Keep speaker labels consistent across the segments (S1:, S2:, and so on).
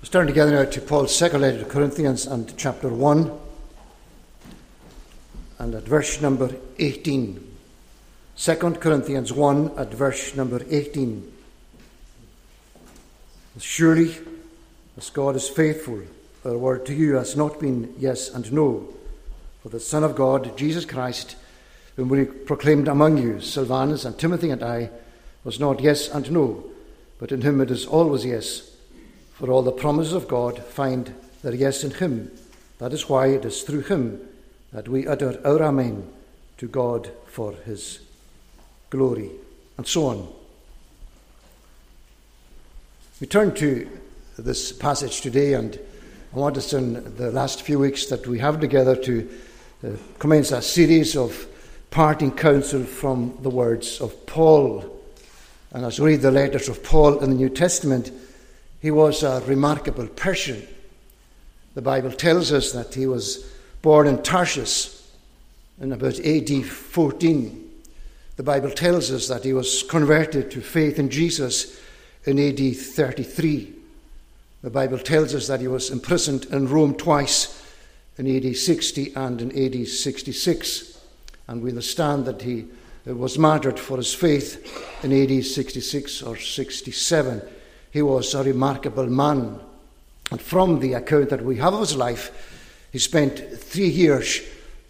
S1: Let's turn together now to Paul's second letter to Corinthians and chapter 1 and at verse number 18. 2 Corinthians 1 at verse number 18. Surely, as God is faithful, our word to you has not been yes and no. For the Son of God, Jesus Christ, whom we proclaimed among you, Silvanus and Timothy and I, was not yes and no, but in him it is always yes for all the promises of God find their yes in Him. That is why it is through Him that we utter our Amen to God for His glory. And so on. We turn to this passage today, and I want us in the last few weeks that we have together to uh, commence a series of parting counsel from the words of Paul. And as we read the letters of Paul in the New Testament, he was a remarkable person. The Bible tells us that he was born in Tarsus in about AD 14. The Bible tells us that he was converted to faith in Jesus in AD 33. The Bible tells us that he was imprisoned in Rome twice in AD 60 and in AD 66. And we understand that he uh, was martyred for his faith in AD 66 or 67. He was a remarkable man. And from the account that we have of his life, he spent three years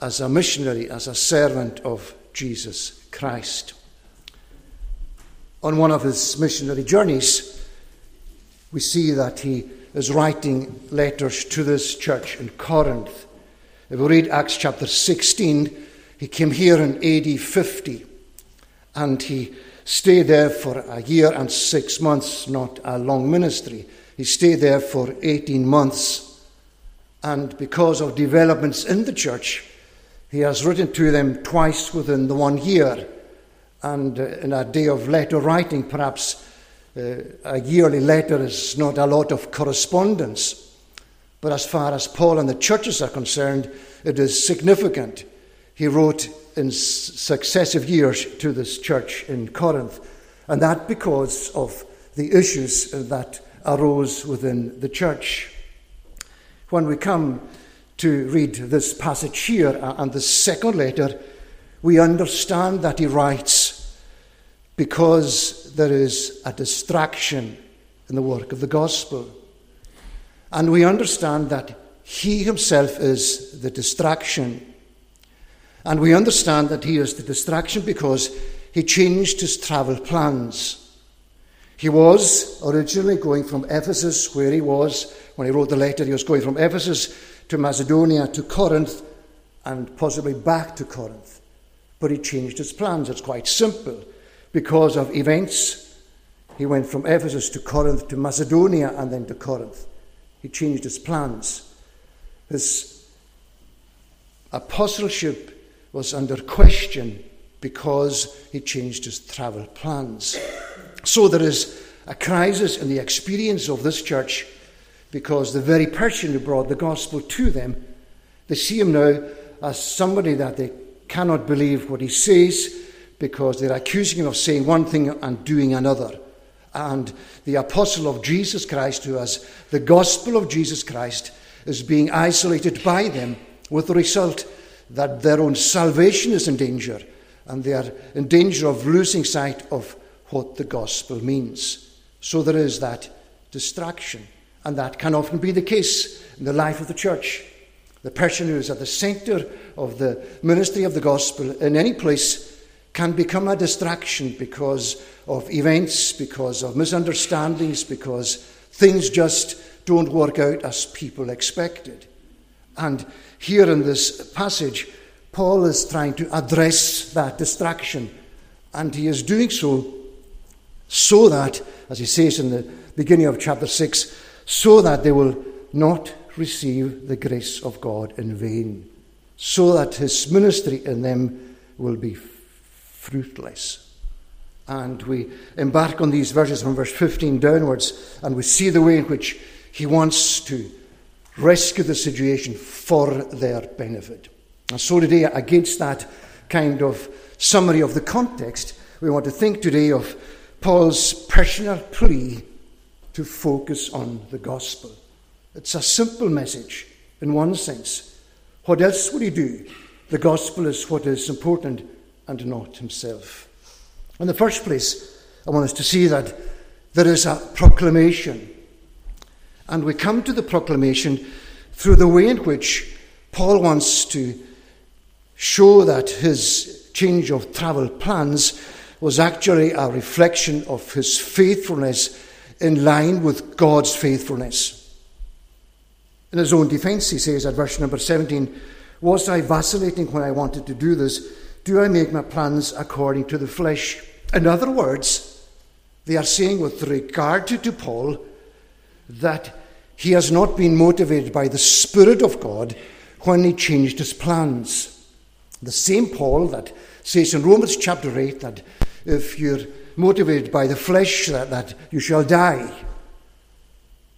S1: as a missionary, as a servant of Jesus Christ. On one of his missionary journeys, we see that he is writing letters to this church in Corinth. If we read Acts chapter 16, he came here in AD 50 and he stayed there for a year and six months, not a long ministry. He stayed there for 18 months. And because of developments in the church, he has written to them twice within the one year. And uh, in a day of letter writing, perhaps uh, a yearly letter is not a lot of correspondence. But as far as Paul and the churches are concerned, it is significant. He wrote in successive years to this church in Corinth, and that because of the issues that arose within the church. When we come to read this passage here uh, and the second letter, we understand that he writes because there is a distraction in the work of the gospel. And we understand that he himself is the distraction. And we understand that he is the distraction because he changed his travel plans. He was originally going from Ephesus, where he was when he wrote the letter. He was going from Ephesus to Macedonia to Corinth and possibly back to Corinth. But he changed his plans. It's quite simple. Because of events, he went from Ephesus to Corinth to Macedonia and then to Corinth. He changed his plans. His apostleship was under question because he changed his travel plans. So there is a crisis in the experience of this church because the very person who brought the gospel to them, they see him now as somebody that they cannot believe what he says because they're accusing him of saying one thing and doing another. And the apostle of Jesus Christ, who has the gospel of Jesus Christ, is being isolated by them with the result that their own salvation is in danger and they are in danger of losing sight of what the gospel means. So there is that distraction, and that can often be the case in the life of the church. The person who is at the centre of the ministry of the gospel in any place can become a distraction because of events, because of misunderstandings, because things just don't work out as people expected. And here in this passage, Paul is trying to address that distraction, and he is doing so so that, as he says in the beginning of chapter 6, so that they will not receive the grace of God in vain, so that his ministry in them will be fruitless. And we embark on these verses from verse 15 downwards, and we see the way in which he wants to rescue the situation for their benefit. And so today, against that kind of summary of the context, we want to think today of Paul's personal plea to focus on the gospel. It's a simple message in one sense. What else would he do? The gospel is what is important and not himself. In the first place, I want us to see that there is a proclamation. And we come to the proclamation through the way in which Paul wants to show that his change of travel plans was actually a reflection of his faithfulness in line with God's faithfulness. In his own defense, he says at verse number 17, Was I vacillating when I wanted to do this? Do I make my plans according to the flesh? In other words, they are saying with regard to, to Paul that he has not been motivated by the Spirit of God when he changed his plans. The same Paul that says in Romans chapter 8 that if you're motivated by the flesh, that, that you shall die.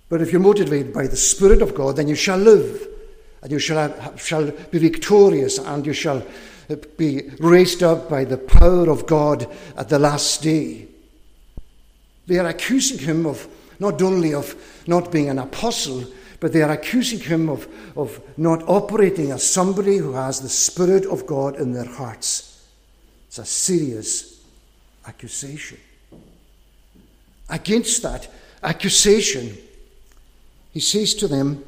S1: But if you're motivated by the Spirit of God, then you shall live, and you shall, shall be victorious, and you shall be raised up by the power of God at the last day. They are accusing him of not only of not being an apostle, but they are accusing him of, of not operating as somebody who has the Spirit of God in their hearts. It's a serious accusation. Against that accusation, he says to them,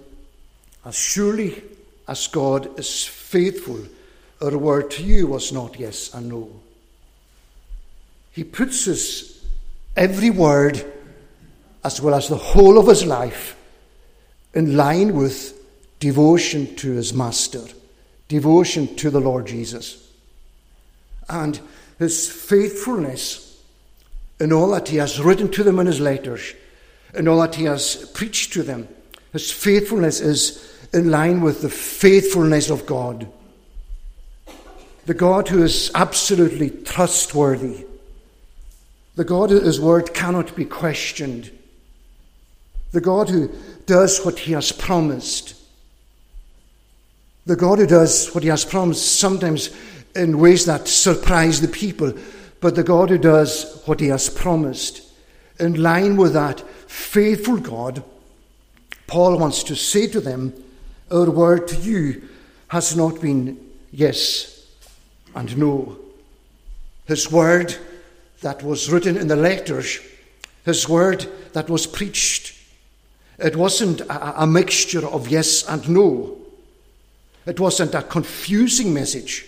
S1: As surely as God is faithful, our word to you was not yes and no. He puts his every word, as well as the whole of his life, in line with devotion to his master, devotion to the Lord Jesus. And his faithfulness in all that he has written to them in his letters, in all that he has preached to them. His faithfulness is in line with the faithfulness of God. The God who is absolutely trustworthy. The God whose word cannot be questioned. The God who does what he has promised. The God who does what he has promised sometimes in ways that surprise the people, but the God who does what he has promised. In line with that faithful God, Paul wants to say to them, Our word to you has not been yes and no. His word that was written in the letters, his word that was preached, it wasn't a, a mixture of yes and no. It wasn't a confusing message.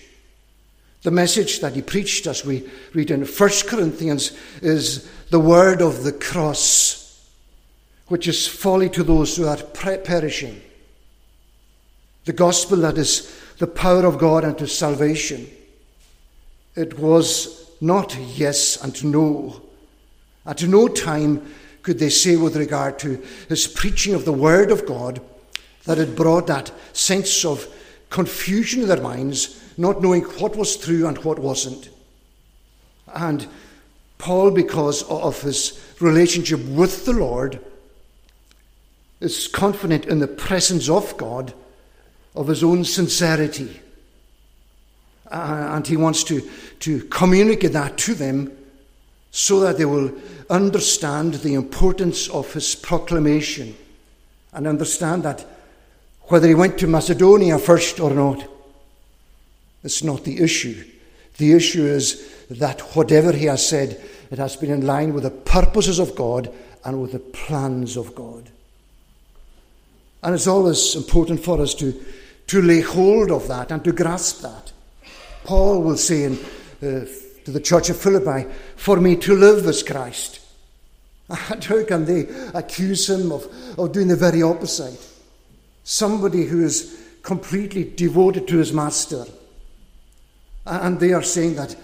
S1: The message that he preached, as we read in 1 Corinthians, is the word of the cross, which is folly to those who are perishing. The gospel that is the power of God unto salvation. It was not yes and no. At no time could they say, with regard to his preaching of the word of God, that it brought that sense of confusion in their minds not knowing what was true and what wasn't. And Paul, because of his relationship with the Lord, is confident in the presence of God, of his own sincerity. And he wants to, to communicate that to them so that they will understand the importance of his proclamation and understand that whether he went to Macedonia first or not, it's not the issue. The issue is that whatever he has said, it has been in line with the purposes of God and with the plans of God. And it's always important for us to, to lay hold of that and to grasp that. Paul will say in, uh, to the church of Philippi, For me to live is Christ. And how can they accuse him of, of doing the very opposite? Somebody who is completely devoted to his master and they are saying that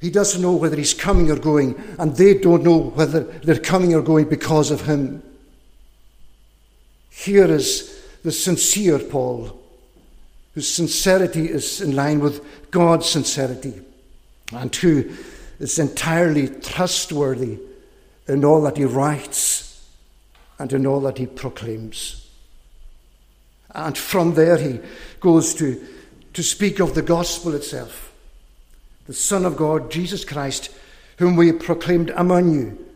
S1: he doesn't know whether he's coming or going, and they don't know whether they're coming or going because of him. Here is the sincere Paul, whose sincerity is in line with God's sincerity, and who is entirely trustworthy in all that he writes and in all that he proclaims. And from there he goes to, to speak of the gospel itself the Son of God, Jesus Christ, whom we proclaimed among you,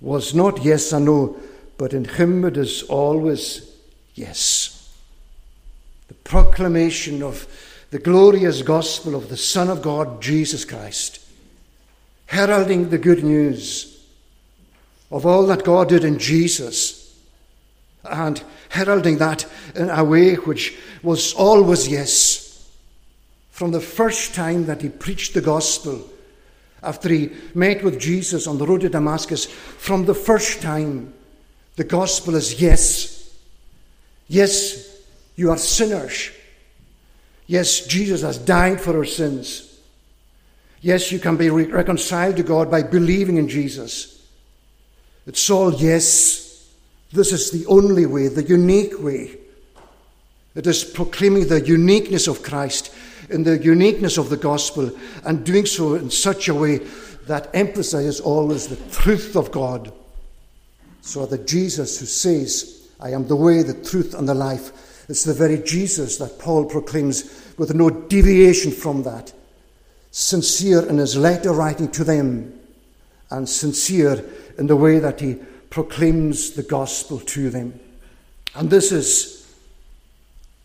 S1: was not yes and no, but in Him it is always yes. The proclamation of the glorious gospel of the Son of God, Jesus Christ, heralding the good news of all that God did in Jesus, and heralding that in a way which was always yes. From the first time that he preached the gospel, after he met with Jesus on the road to Damascus, from the first time, the gospel is yes. Yes, you are sinners. Yes, Jesus has died for our sins. Yes, you can be re- reconciled to God by believing in Jesus. It's all yes. This is the only way, the unique way. It is proclaiming the uniqueness of Christ in the uniqueness of the gospel and doing so in such a way that emphasizes always the truth of God. So that Jesus, who says, I am the way, the truth, and the life, it's the very Jesus that Paul proclaims with no deviation from that. Sincere in his letter writing to them, and sincere in the way that he proclaims the gospel to them. And this is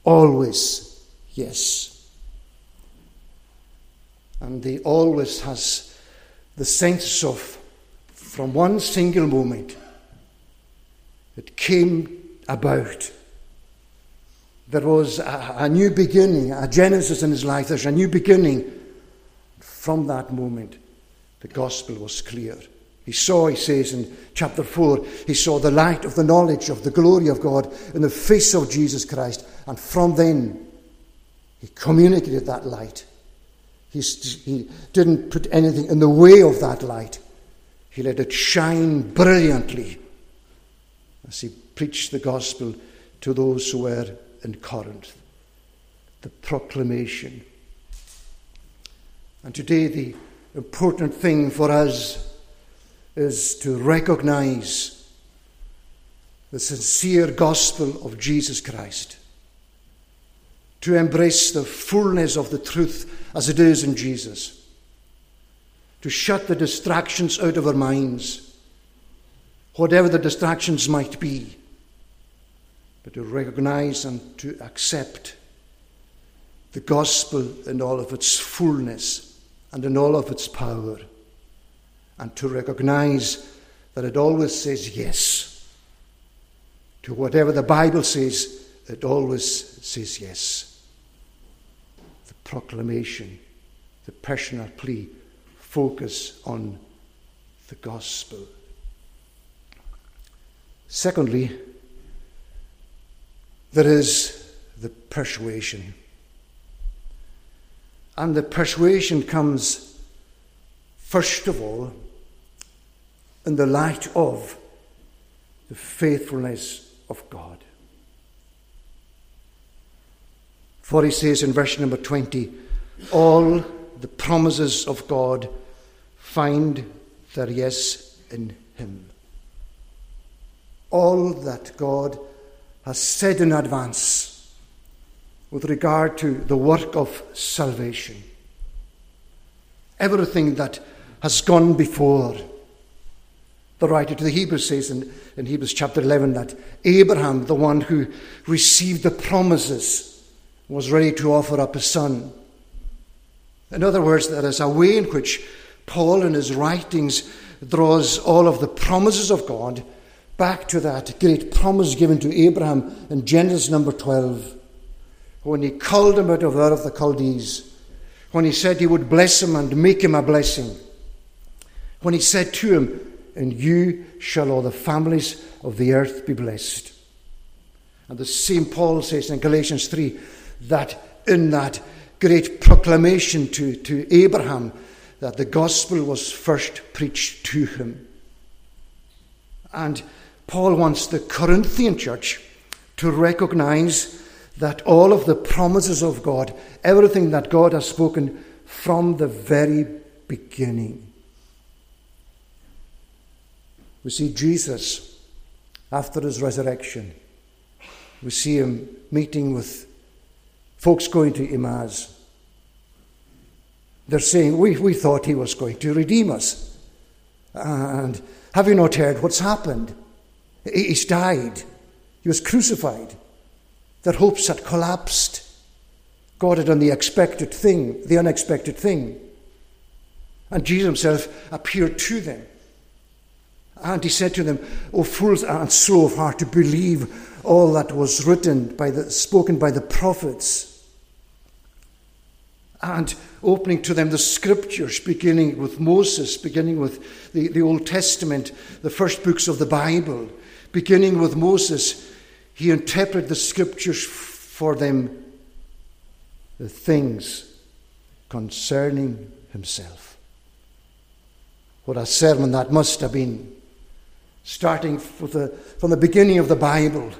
S1: always yes. And he always has the sense of, from one single moment, it came about. There was a, a new beginning, a genesis in his life. There's a new beginning. From that moment, the gospel was clear. He saw, he says in chapter 4, he saw the light of the knowledge of the glory of God in the face of Jesus Christ. And from then, he communicated that light he, he didn't put anything in the way of that light. He let it shine brilliantly as he preached the gospel to those who were in Corinth. The proclamation. And today, the important thing for us is to recognize the sincere gospel of Jesus Christ to embrace the fullness of the truth as it is in Jesus, to shut the distractions out of our minds, whatever the distractions might be, but to recognize and to accept the gospel in all of its fullness and in all of its power, and to recognize that it always says yes. To whatever the Bible says, it always says yes The proclamation, the personal plea, focus on the gospel. Secondly, there is the persuasion. And the persuasion comes, first of all, in the light of the faithfulness of God. For he says in verse number 20, all the promises of God find their yes in him. All that God has said in advance with regard to the work of salvation. Everything that has gone before. The writer to the Hebrews says in, in Hebrews chapter 11 that Abraham, the one who received the promises, was ready to offer up his son. In other words, there is a way in which Paul in his writings draws all of the promises of God back to that great promise given to Abraham in Genesis number 12, when he called him out of Ur of the Chaldees, when he said he would bless him and make him a blessing, when he said to him, In you shall all the families of the earth be blessed. And the same Paul says in Galatians 3 that in that great proclamation to, to Abraham that the gospel was first preached to him. And Paul wants the Corinthian church to recognize that all of the promises of God, everything that God has spoken from the very beginning. We see Jesus after his resurrection. We see him meeting with folks going to Emmaus. They're saying, we, we thought he was going to redeem us. And have you not heard what's happened? He's died. He was crucified. Their hopes had collapsed. God had done the expected thing, the unexpected thing. And Jesus himself appeared to them. And he said to them, O fools and slow of heart to believe all that was written by the spoken by the prophets. And opening to them the scriptures, beginning with Moses, beginning with the, the Old Testament, the first books of the Bible, beginning with Moses, he interpreted the scriptures for them, the things concerning himself. What a sermon that must have been. Starting the, from the beginning of the Bible,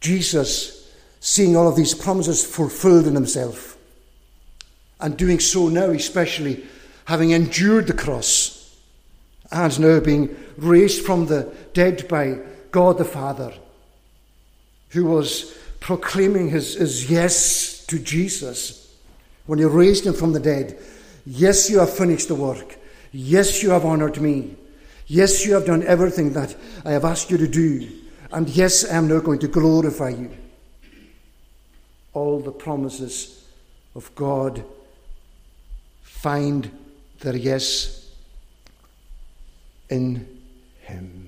S1: Jesus seeing all of these promises fulfilled in himself, and doing so now, especially having endured the cross, and now being raised from the dead by God the Father, who was proclaiming his, his yes to Jesus when he raised him from the dead. Yes, you have finished the work. Yes, you have honored me. Yes, you have done everything that I have asked you to do. And yes, I am now going to glorify you. All the promises of God find their yes in Him,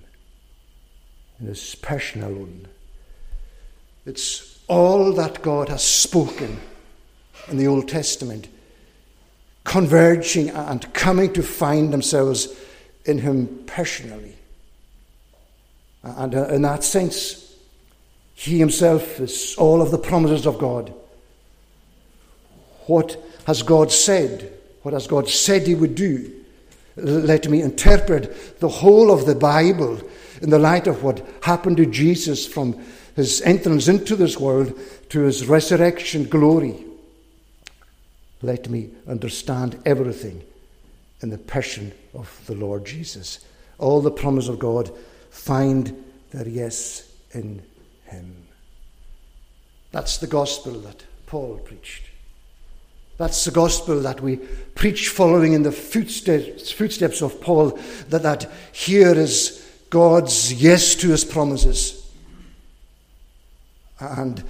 S1: in His passion alone. It's all that God has spoken in the Old Testament, converging and coming to find themselves in Him personally. And uh, in that sense, He Himself is all of the promises of God. What has God said? What has God said He would do? Let me interpret the whole of the Bible in the light of what happened to Jesus from his entrance into this world to his resurrection glory. Let me understand everything in the passion of the Lord Jesus. All the promise of God find their yes in him. That's the gospel that Paul preached. That's the gospel that we preach following in the footsteps, footsteps of Paul, that, that here is God's yes to his promises. And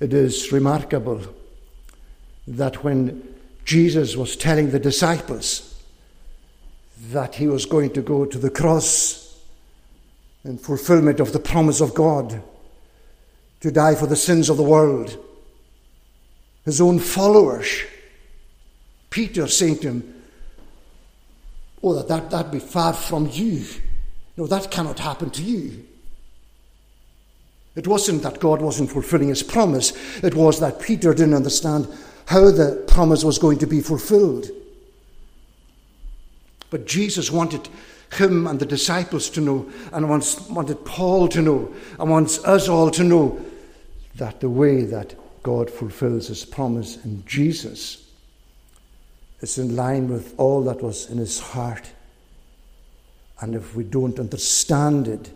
S1: it is remarkable that when Jesus was telling the disciples that he was going to go to the cross in fulfillment of the promise of God to die for the sins of the world. His own followers, Peter saying to him, Oh, that, that, that be far from you. No, that cannot happen to you. It wasn't that God wasn't fulfilling his promise, it was that Peter didn't understand how the promise was going to be fulfilled. But Jesus wanted him and the disciples to know, and wanted Paul to know, and wants us all to know that the way that God fulfills his promise in Jesus is in line with all that was in his heart. And if we don't understand it,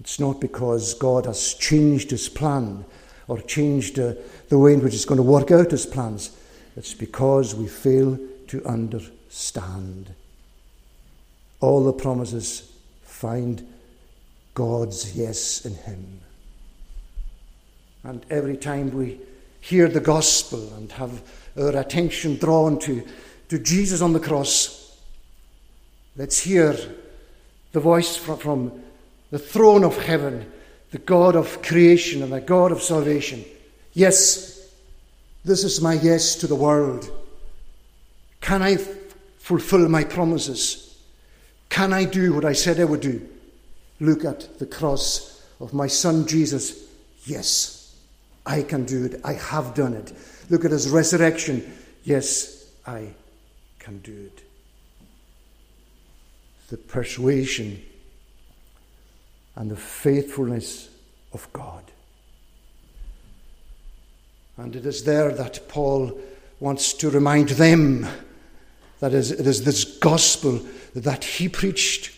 S1: it's not because God has changed his plan or changed uh, the way in which He's going to work out His plans. It's because we fail to understand. All the promises find God's yes in Him. And every time we hear the gospel and have our attention drawn to, to Jesus on the cross, let's hear the voice from, from the throne of heaven the God of creation and the God of salvation. Yes, this is my yes to the world. Can I f- fulfill my promises? Can I do what I said I would do? Look at the cross of my son Jesus. Yes, I can do it. I have done it. Look at his resurrection. Yes, I can do it. The persuasion and the faithfulness of God. And it is there that Paul wants to remind them that it is this gospel that he preached,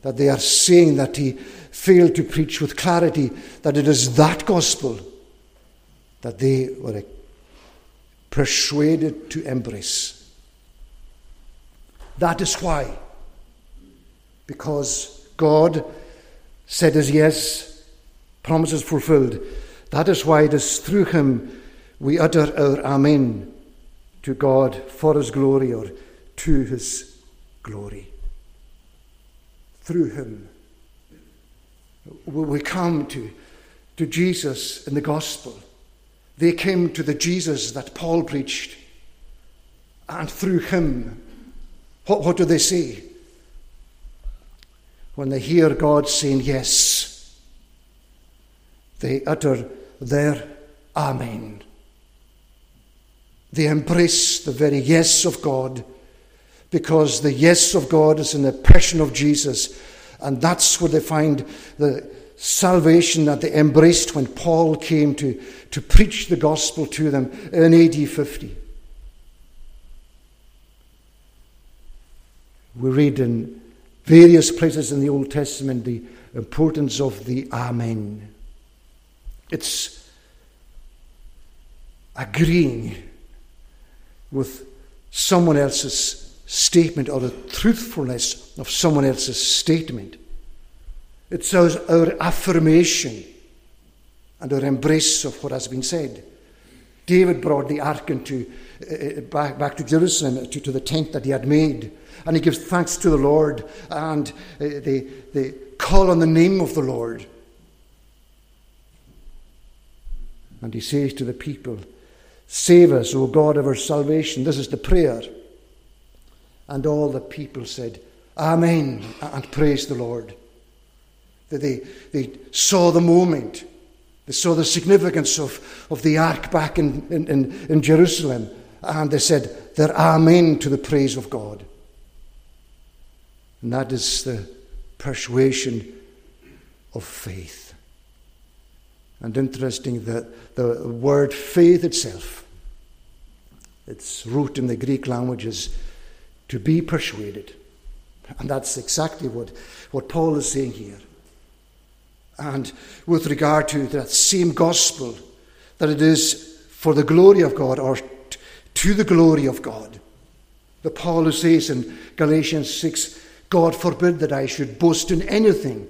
S1: that they are saying that he failed to preach with clarity, that it is that gospel that they were persuaded to embrace. That is why, because God said his yes, promises fulfilled. That is why it is through him we utter our Amen to God for his glory or to his glory. Through him. We come to, to Jesus in the gospel. They came to the Jesus that Paul preached. And through him, what, what do they say? When they hear God saying yes, they utter their Amen. They embrace the very yes of God because the yes of God is in the of Jesus. And that's where they find the salvation that they embraced when Paul came to, to preach the gospel to them in AD 50. We read in various places in the Old Testament the importance of the Amen. It's agreeing with someone else's statement or the truthfulness of someone else's statement. It's our, our affirmation and our embrace of what has been said. David brought the ark into, uh, back, back to Jerusalem, to, to the tent that he had made. And he gives thanks to the Lord and uh, they, they call on the name of the Lord. And he says to the people, Save us, O God of our salvation. This is the prayer. And all the people said, Amen, and praise the Lord. They, they saw the moment. They saw the significance of, of the ark back in, in, in Jerusalem. And they said, their Amen to the praise of God. And that is the persuasion of faith. And interesting that the word faith itself, its root in the Greek language is to be persuaded. And that's exactly what, what Paul is saying here. And with regard to that same gospel, that it is for the glory of God or to the glory of God. The Paul who says in Galatians 6, God forbid that I should boast in anything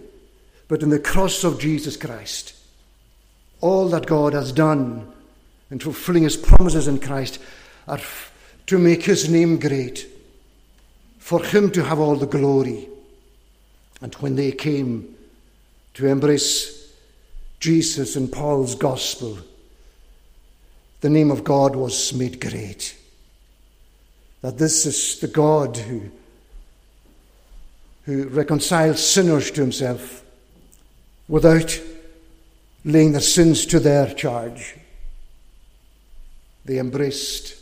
S1: but in the cross of Jesus Christ all that God has done in fulfilling his promises in Christ are to make his name great, for him to have all the glory. And when they came to embrace Jesus and Paul's gospel, the name of God was made great. That this is the God who, who reconciles sinners to himself without laying their sins to their charge. They embraced,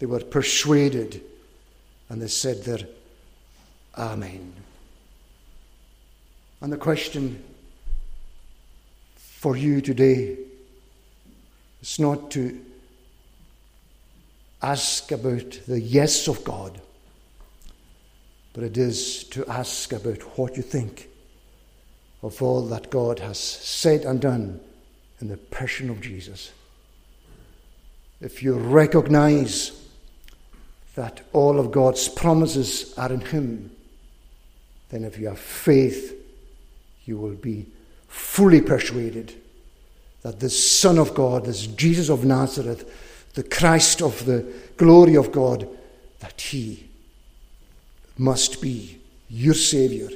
S1: they were persuaded, and they said their Amen. And the question for you today is not to ask about the yes of God, but it is to ask about what you think of all that God has said and done in the person of Jesus. If you recognize that all of God's promises are in Him, then if you have faith, you will be fully persuaded that this Son of God, this Jesus of Nazareth, the Christ of the glory of God, that He must be your Saviour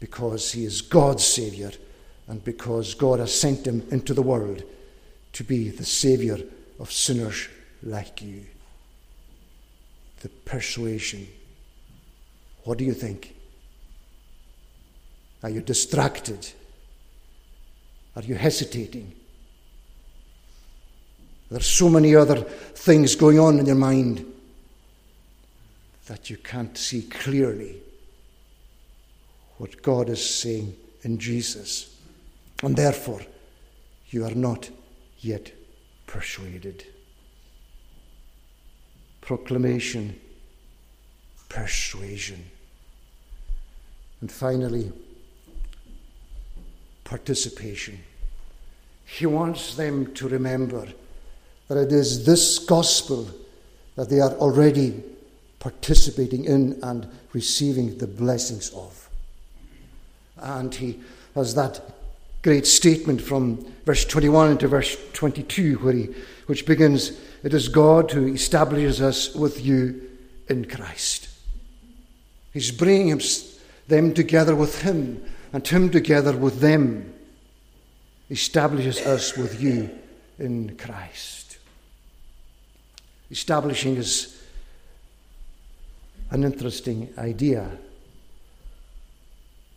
S1: because he is God's Saviour and because God has sent him into the world to be the Saviour of sinners like you. The persuasion. What do you think? Are you distracted? Are you hesitating? There's so many other things going on in your mind that you can't see clearly what God is saying in Jesus. And therefore, you are not yet persuaded. Proclamation, persuasion. And finally, participation. He wants them to remember that it is this gospel that they are already participating in and receiving the blessings of. And he has that great statement from verse 21 into verse 22, where he, which begins, It is God who establishes us with you in Christ. He's bringing them together with him, and him together with them. Establishes us with you in Christ. Establishing is an interesting idea.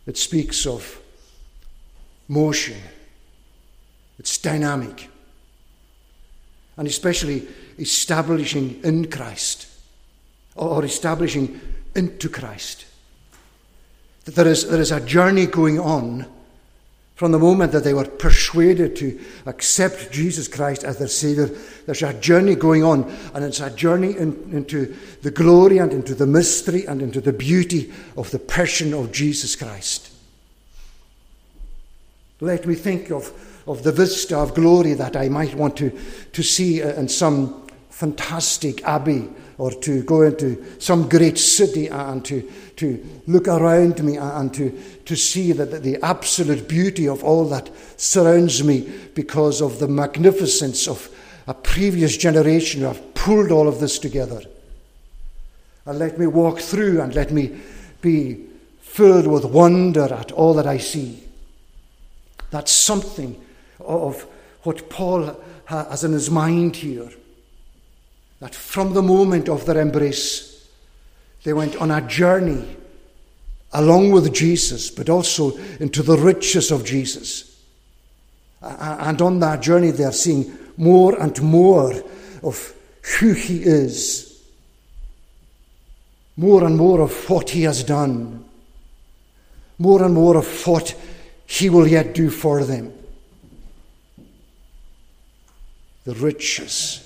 S1: It speaks of motion, it's dynamic, and especially establishing in Christ or establishing into Christ. That there is, there is a journey going on from the moment that they were persuaded to accept Jesus Christ as their Saviour, there's a journey going on, and it's a journey in, into the glory and into the mystery and into the beauty of the person of Jesus Christ. Let me think of, of the vista of glory that I might want to, to see in some fantastic abbey or to go into some great city uh, and to, to look around me uh, and to, to see that the absolute beauty of all that surrounds me because of the magnificence of a previous generation who have pulled all of this together. And let me walk through and let me be filled with wonder at all that I see. That's something of what Paul has in his mind here that from the moment of their embrace, they went on a journey along with Jesus, but also into the riches of Jesus. And on that journey, they are seeing more and more of who He is, more and more of what He has done, more and more of what He will yet do for them. The riches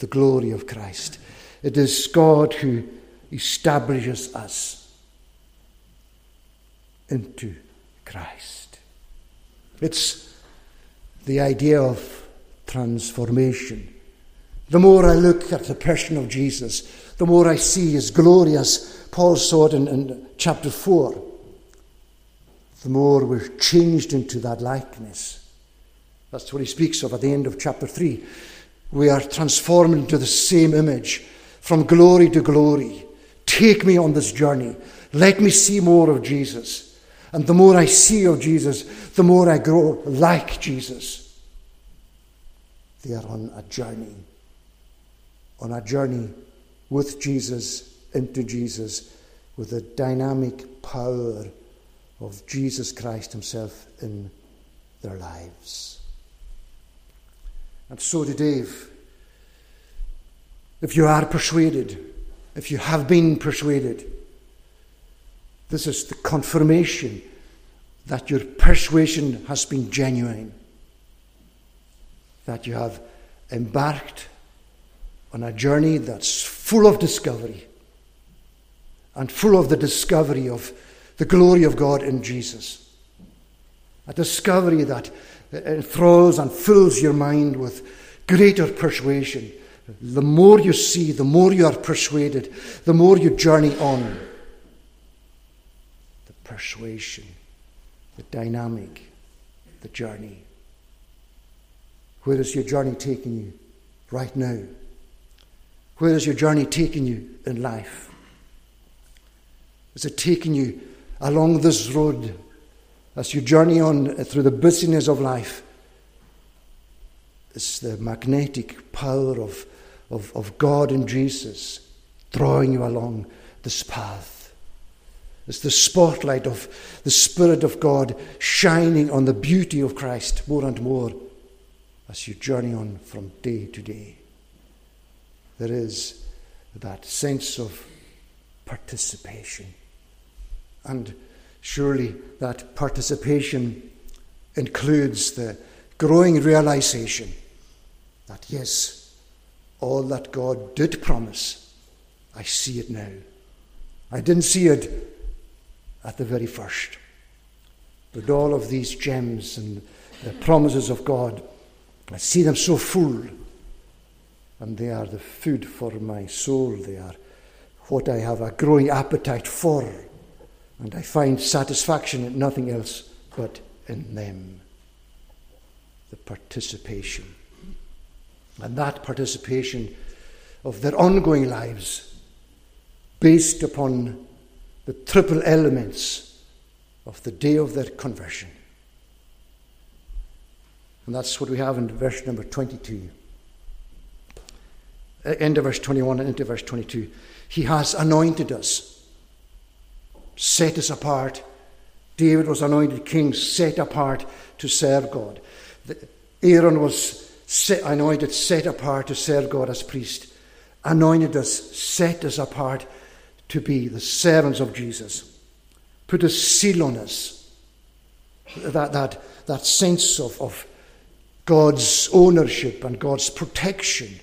S1: the glory of Christ. It is God who establishes us into Christ. It's the idea of transformation. The more I look at the person of Jesus, the more I see his glory, as Paul saw it in, in chapter 4, the more we're changed into that likeness. That's what he speaks of at the end of chapter 3 we are transformed into the same image from glory to glory. Take me on this journey. Let me see more of Jesus. And the more I see of Jesus, the more I grow like Jesus. They are on a journey, on a journey with Jesus, into Jesus, with the dynamic power of Jesus Christ Himself in their lives. And so today, if, if you are persuaded, if you have been persuaded, this is the confirmation that your persuasion has been genuine, that you have embarked on a journey that's full of discovery and full of the discovery of the glory of God in Jesus. A discovery that enthralls and fills your mind with greater persuasion. The more you see, the more you are persuaded, the more you journey on. The persuasion, the dynamic, the journey. Where is your journey taking you right now? Where is your journey taking you in life? Is it taking you along this road as you journey on uh, through the busyness of life, it's the magnetic power of, of, of God and Jesus drawing you along this path. It's the spotlight of the Spirit of God shining on the beauty of Christ more and more as you journey on from day to day. There is that sense of participation. And Surely that participation includes the growing realization that, yes, all that God did promise, I see it now. I didn't see it at the very first. But all of these gems and the promises of God, I see them so full, and they are the food for my soul. They are what I have a growing appetite for And I find satisfaction in nothing else but in them. The participation. And that participation of their ongoing lives based upon the triple elements of the day of their conversion. And that's what we have in verse number 22. Uh, end of verse 21 and into verse 22. He has anointed us, set us apart. David was anointed king, set apart to serve God. Aaron was set, anointed, set apart to serve God as priest. Anointed us, set us apart to be the servants of Jesus. Put a seal on us. That, that, that sense of, of God's ownership and God's protection.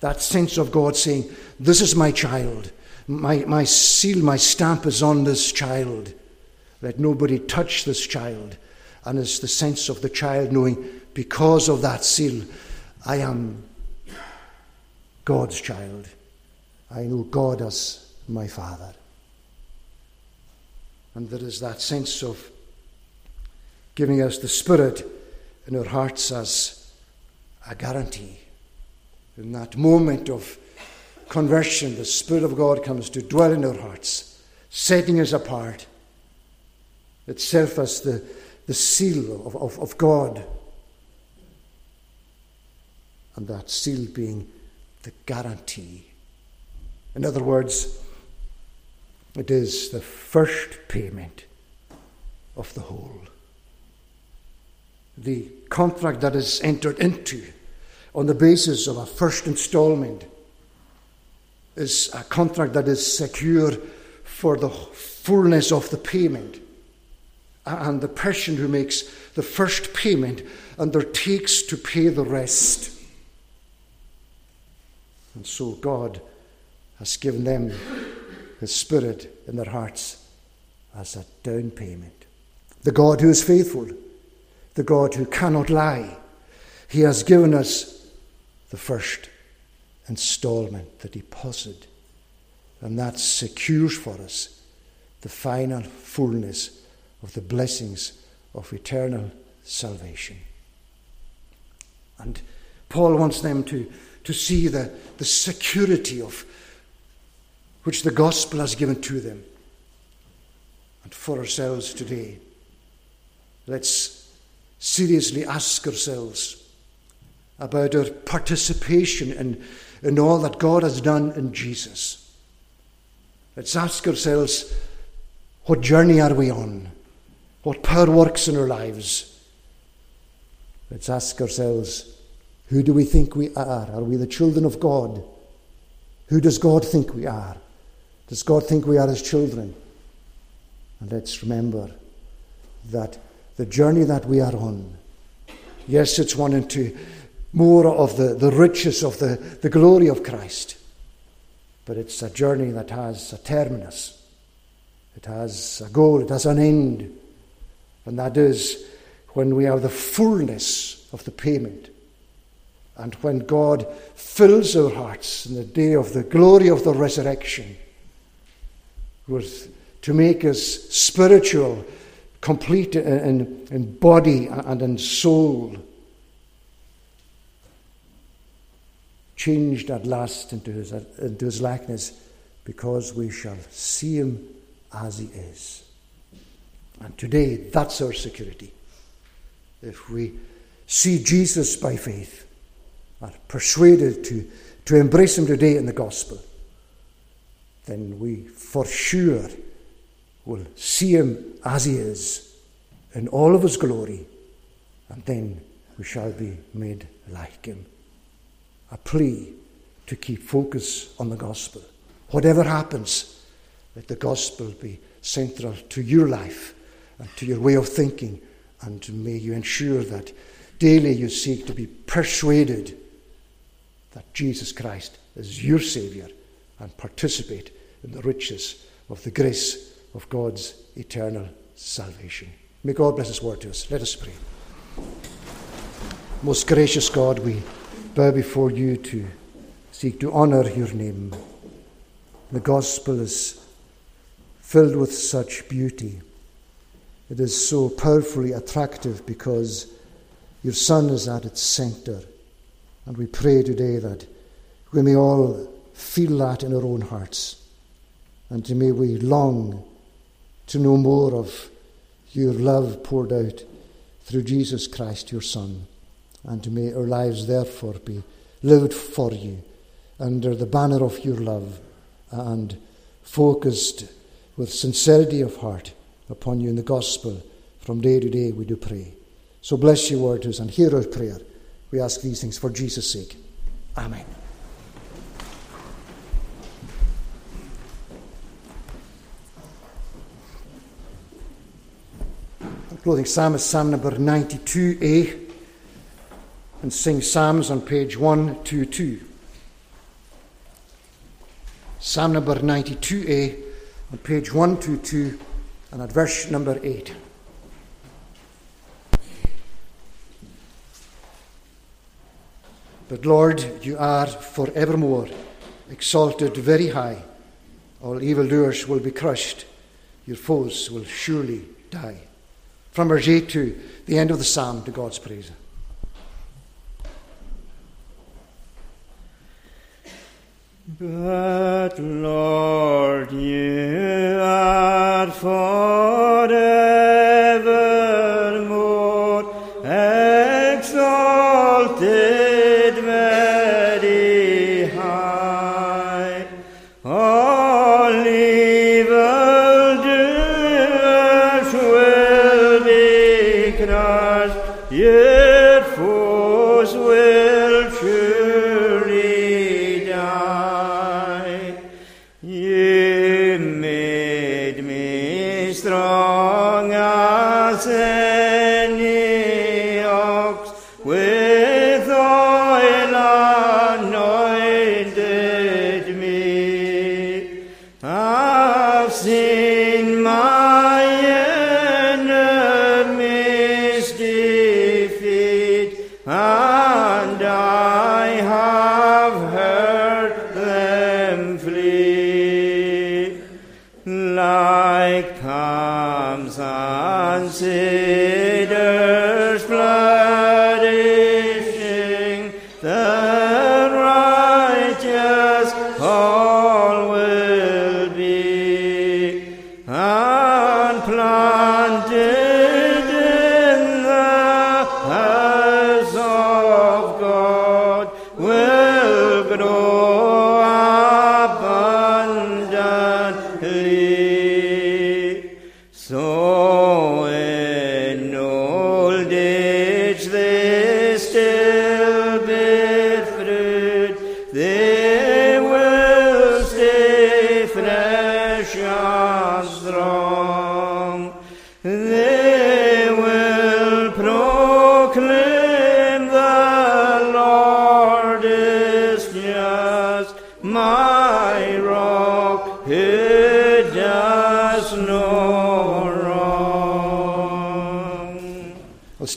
S1: That sense of God saying, This is my child. My, my seal, my stamp is on this child. Let nobody touch this child. And it's the sense of the child knowing, because of that seal, I am God's child. I know God as my Father. And there is that sense of giving us the Spirit in our hearts as a guarantee. In that moment of conversion, the Spirit of God comes to dwell in our hearts, setting us apart, itself as the, the seal of, of, of God. And that seal being the guarantee. In other words, it is the first payment of the whole. The contract that is entered into on the basis of a first installment is a contract that is secure for the fullness of the payment. And the person who makes the first payment undertakes to pay the rest. And so God has given them His Spirit in their hearts as a down payment. The God who is faithful, the God who cannot lie, He has given us the first installment, the deposit, and that secures for us the final fullness of the blessings of eternal salvation. And Paul wants them to to see the, the security of which the gospel has given to them. And for ourselves today, let's seriously ask ourselves about our participation in, in all that God has done in Jesus. Let's ask ourselves what journey are we on? What power works in our lives? Let's ask ourselves who do we think we are? Are we the children of God? Who does God think we are? Does God think we are his children? And let's remember that the journey that we are on, yes, it's one into more of the, the riches of the, the glory of Christ, but it's a journey that has a terminus. It has a goal, it has an end. And that is when we have the fullness of the payment and when God fills our hearts in the day of the glory of the resurrection, with, to make us spiritual, complete in, in body and in soul, changed at last into his, into his likeness, because we shall see him as he is. And today, that's our security. If we see Jesus by faith, are persuaded to, to embrace Him today in the gospel, then we for sure will see Him as He is in all of His glory, and then we shall be made like Him. A plea to keep focus on the gospel. Whatever happens, let the gospel be central to your life and to your way of thinking, and may you ensure that daily you seek to be persuaded that Jesus Christ is your Saviour and participate in the riches of the grace of God's eternal salvation. May God bless His word to us. Let us pray. Most gracious God, we bow before you to seek to honour your name. The gospel is filled with such beauty. It is so powerfully attractive because your Son is at its centre. And we pray today that we may all feel that in our own hearts. And may we long to know more of your love poured out through Jesus Christ, your Son. And may our lives therefore be lived for you under the banner of your love and focused with sincerity of heart upon you in the gospel from day to day, we do pray. So bless your word to us and hear our prayer. We ask these things for Jesus' sake. Amen. Clothing Psalm is Psalm number 92a and sing Psalms on page 122. Psalm number 92a on page 122 and at verse number 8. But Lord, you are forevermore exalted very high. All evildoers will be crushed, your foes will surely die. From verse 8 to the end of the psalm to God's praise.
S2: But Lord, you flourishing,